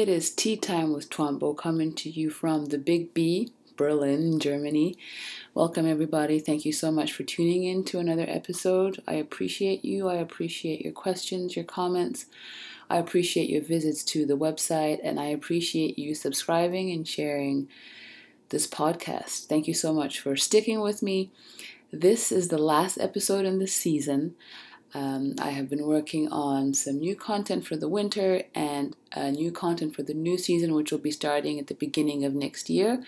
It is tea time with Twombo coming to you from the Big B, Berlin, Germany. Welcome, everybody. Thank you so much for tuning in to another episode. I appreciate you. I appreciate your questions, your comments. I appreciate your visits to the website, and I appreciate you subscribing and sharing this podcast. Thank you so much for sticking with me. This is the last episode in the season. Um, I have been working on some new content for the winter and uh, new content for the new season, which will be starting at the beginning of next year.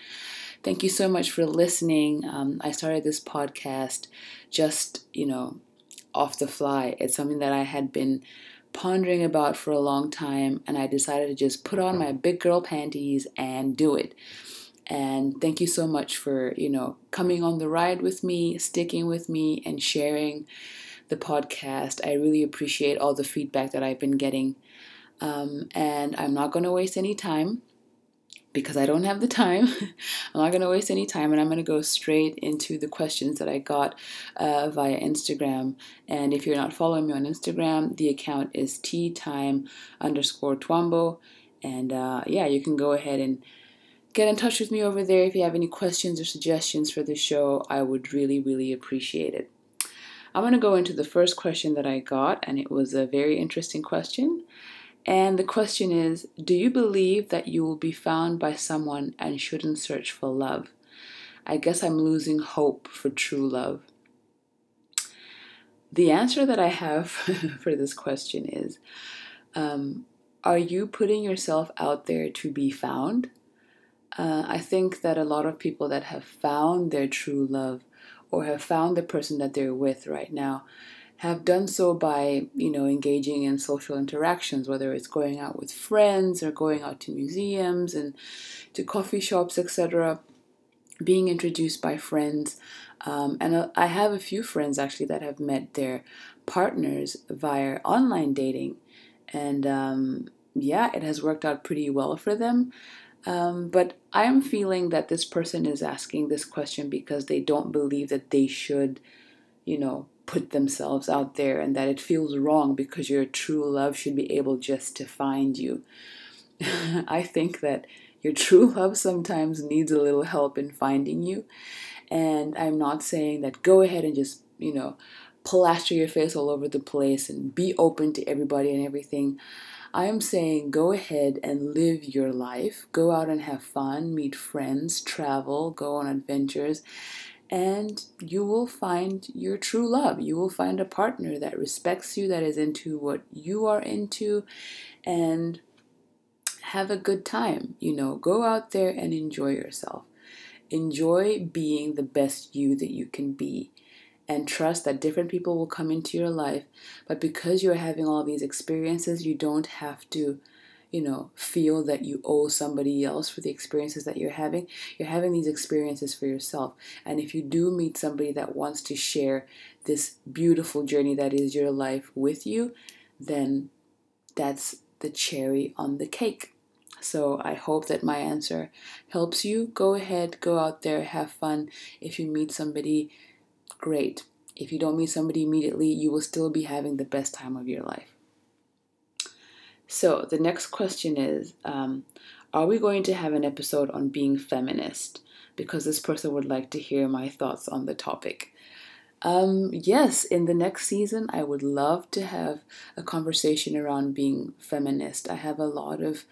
Thank you so much for listening. Um, I started this podcast just, you know, off the fly. It's something that I had been pondering about for a long time, and I decided to just put on my big girl panties and do it. And thank you so much for, you know, coming on the ride with me, sticking with me, and sharing the podcast. I really appreciate all the feedback that I've been getting. Um, and I'm not going to waste any time because I don't have the time. I'm not going to waste any time and I'm going to go straight into the questions that I got uh, via Instagram. And if you're not following me on Instagram, the account is teatime underscore twombo. And uh, yeah, you can go ahead and get in touch with me over there if you have any questions or suggestions for the show. I would really, really appreciate it. I'm going to go into the first question that I got, and it was a very interesting question. And the question is Do you believe that you will be found by someone and shouldn't search for love? I guess I'm losing hope for true love. The answer that I have for this question is um, Are you putting yourself out there to be found? Uh, I think that a lot of people that have found their true love or have found the person that they're with right now have done so by you know engaging in social interactions whether it's going out with friends or going out to museums and to coffee shops etc being introduced by friends. Um, and uh, i have a few friends actually that have met their partners via online dating. And um, yeah it has worked out pretty well for them um, but I am feeling that this person is asking this question because they don't believe that they should, you know, put themselves out there and that it feels wrong because your true love should be able just to find you. I think that your true love sometimes needs a little help in finding you. And I'm not saying that go ahead and just, you know, plaster your face all over the place and be open to everybody and everything. I am saying go ahead and live your life. Go out and have fun, meet friends, travel, go on adventures, and you will find your true love. You will find a partner that respects you, that is into what you are into, and have a good time. You know, go out there and enjoy yourself. Enjoy being the best you that you can be and trust that different people will come into your life. But because you're having all these experiences, you don't have to, you know, feel that you owe somebody else for the experiences that you're having. You're having these experiences for yourself. And if you do meet somebody that wants to share this beautiful journey that is your life with you, then that's the cherry on the cake. So I hope that my answer helps you. Go ahead, go out there, have fun. If you meet somebody great. If you don't meet somebody immediately, you will still be having the best time of your life. So, the next question is um, Are we going to have an episode on being feminist? Because this person would like to hear my thoughts on the topic. Um, yes, in the next season, I would love to have a conversation around being feminist. I have a lot of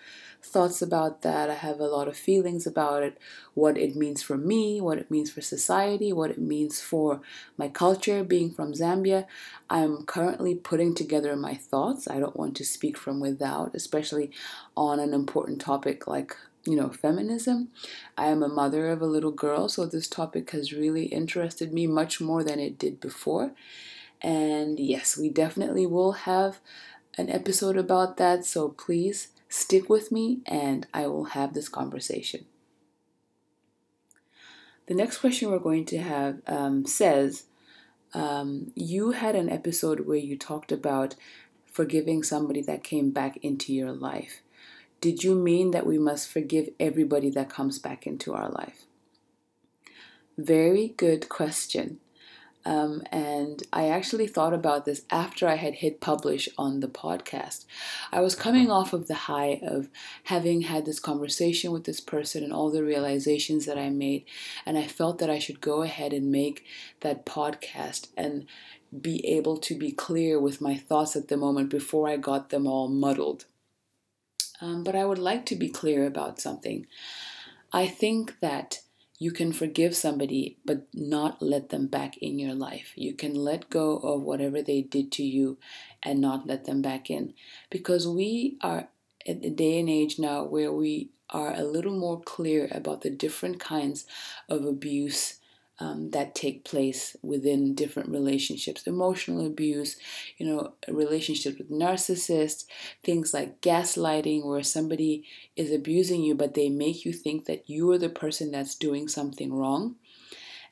thoughts about that. I have a lot of feelings about it, what it means for me, what it means for society, what it means for my culture being from Zambia. I'm currently putting together my thoughts. I don't want to speak from without, especially on an important topic like you know, feminism. I am a mother of a little girl, so this topic has really interested me much more than it did before. And yes, we definitely will have an episode about that, so please Stick with me and I will have this conversation. The next question we're going to have um, says, um, You had an episode where you talked about forgiving somebody that came back into your life. Did you mean that we must forgive everybody that comes back into our life? Very good question. Um, and I actually thought about this after I had hit publish on the podcast. I was coming off of the high of having had this conversation with this person and all the realizations that I made. And I felt that I should go ahead and make that podcast and be able to be clear with my thoughts at the moment before I got them all muddled. Um, but I would like to be clear about something. I think that you can forgive somebody but not let them back in your life. You can let go of whatever they did to you and not let them back in. Because we are at the day and age now where we are a little more clear about the different kinds of abuse um, that take place within different relationships emotional abuse you know relationships with narcissists things like gaslighting where somebody is abusing you but they make you think that you are the person that's doing something wrong.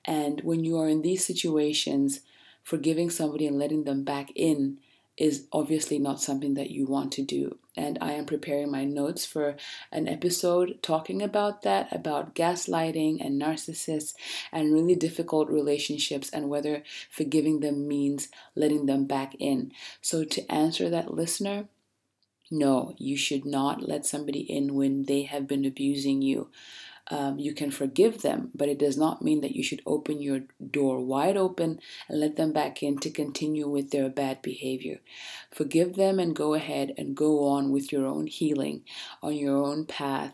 And when you are in these situations forgiving somebody and letting them back in is obviously not something that you want to do. And I am preparing my notes for an episode talking about that, about gaslighting and narcissists and really difficult relationships and whether forgiving them means letting them back in. So, to answer that listener, no, you should not let somebody in when they have been abusing you um, you can forgive them, but it does not mean that you should open your door wide open and let them back in to continue with their bad behavior. Forgive them and go ahead and go on with your own healing on your own path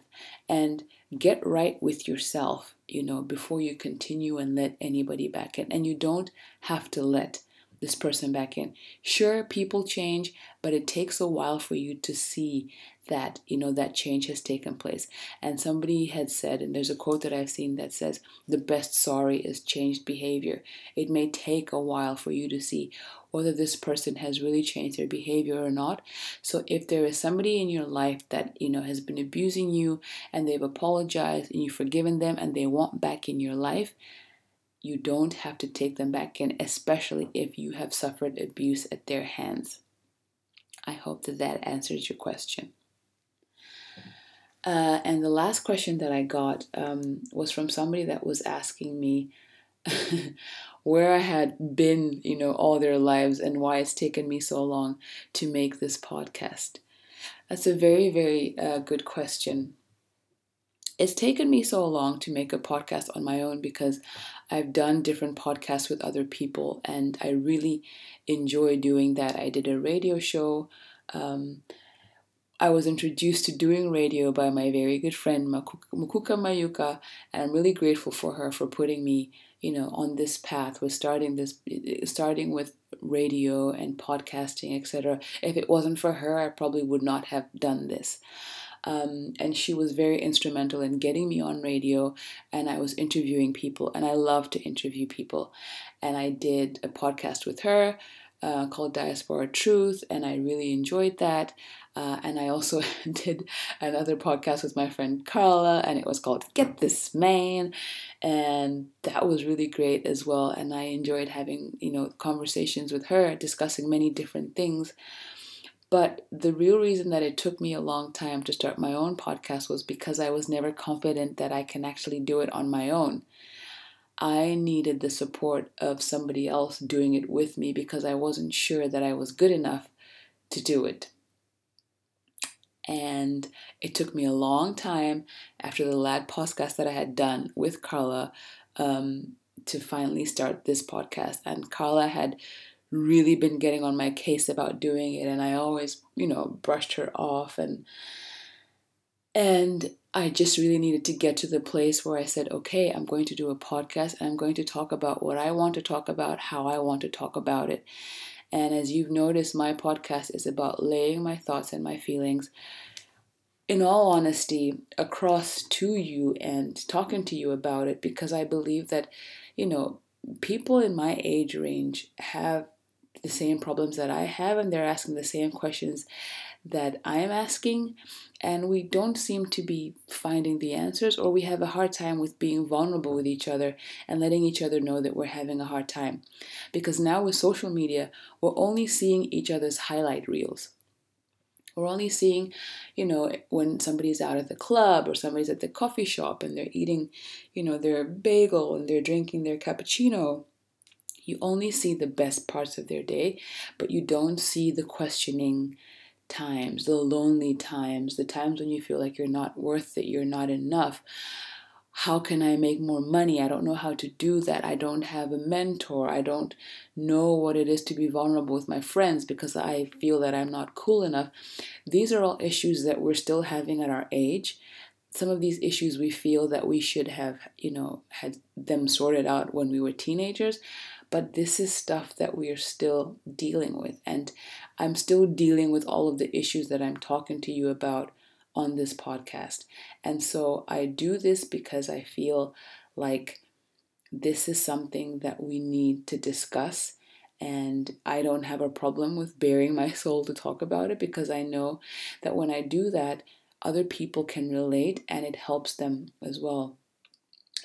and get right with yourself, you know, before you continue and let anybody back in. And you don't have to let this person back in. Sure, people change, but it takes a while for you to see that you know that change has taken place. And somebody had said and there's a quote that i've seen that says the best sorry is changed behavior. It may take a while for you to see whether this person has really changed their behavior or not. So if there is somebody in your life that you know has been abusing you and they've apologized and you've forgiven them and they want back in your life you don't have to take them back in especially if you have suffered abuse at their hands. I hope that that answers your question uh, and the last question that I got um, was from somebody that was asking me where I had been, you know, all their lives and why it's taken me so long to make this podcast. That's a very, very uh, good question. It's taken me so long to make a podcast on my own because I've done different podcasts with other people and I really enjoy doing that. I did a radio show. Um, I was introduced to doing radio by my very good friend Mukuka Mayuka, and I'm really grateful for her for putting me, you know, on this path with starting this, starting with radio and podcasting, etc. If it wasn't for her, I probably would not have done this. Um, and she was very instrumental in getting me on radio, and I was interviewing people, and I love to interview people, and I did a podcast with her. Uh, called Diaspora Truth, and I really enjoyed that. Uh, and I also did another podcast with my friend Carla, and it was called Get This Man. And that was really great as well. And I enjoyed having, you know, conversations with her, discussing many different things. But the real reason that it took me a long time to start my own podcast was because I was never confident that I can actually do it on my own. I needed the support of somebody else doing it with me because I wasn't sure that I was good enough to do it. And it took me a long time after the lad podcast that I had done with Carla um, to finally start this podcast. And Carla had really been getting on my case about doing it, and I always, you know, brushed her off and and I just really needed to get to the place where I said, okay, I'm going to do a podcast and I'm going to talk about what I want to talk about, how I want to talk about it. And as you've noticed, my podcast is about laying my thoughts and my feelings, in all honesty, across to you and talking to you about it because I believe that, you know, people in my age range have the same problems that I have and they're asking the same questions that I am asking, and we don't seem to be finding the answers, or we have a hard time with being vulnerable with each other and letting each other know that we're having a hard time. Because now with social media, we're only seeing each other's highlight reels. We're only seeing, you know, when somebody's out at the club or somebody's at the coffee shop and they're eating, you know, their bagel and they're drinking their cappuccino you only see the best parts of their day, but you don't see the questioning times, the lonely times, the times when you feel like you're not worth it, you're not enough. How can I make more money? I don't know how to do that. I don't have a mentor. I don't know what it is to be vulnerable with my friends because I feel that I'm not cool enough. These are all issues that we're still having at our age. Some of these issues we feel that we should have, you know, had them sorted out when we were teenagers but this is stuff that we are still dealing with. And I'm still dealing with all of the issues that I'm talking to you about on this podcast. And so I do this because I feel like this is something that we need to discuss. And I don't have a problem with baring my soul to talk about it because I know that when I do that, other people can relate and it helps them as well.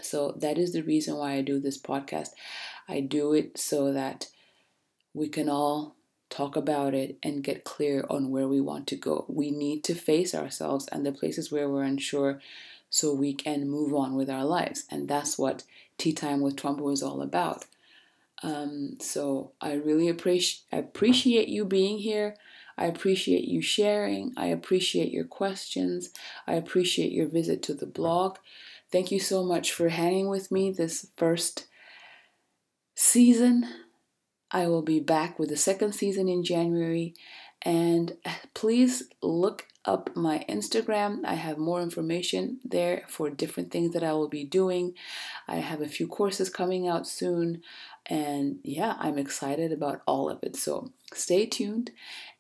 So that is the reason why I do this podcast. I do it so that we can all talk about it and get clear on where we want to go. We need to face ourselves and the places where we're unsure so we can move on with our lives. And that's what Tea Time with Twombo is all about. Um, so I really appreciate appreciate you being here. I appreciate you sharing. I appreciate your questions. I appreciate your visit to the blog. Thank you so much for hanging with me this first season. I will be back with the second season in January. And uh, please look up my Instagram. I have more information there for different things that I will be doing. I have a few courses coming out soon. And yeah, I'm excited about all of it. So stay tuned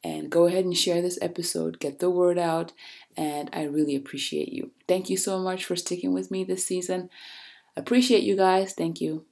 and go ahead and share this episode, get the word out, and I really appreciate you. Thank you so much for sticking with me this season. Appreciate you guys. Thank you.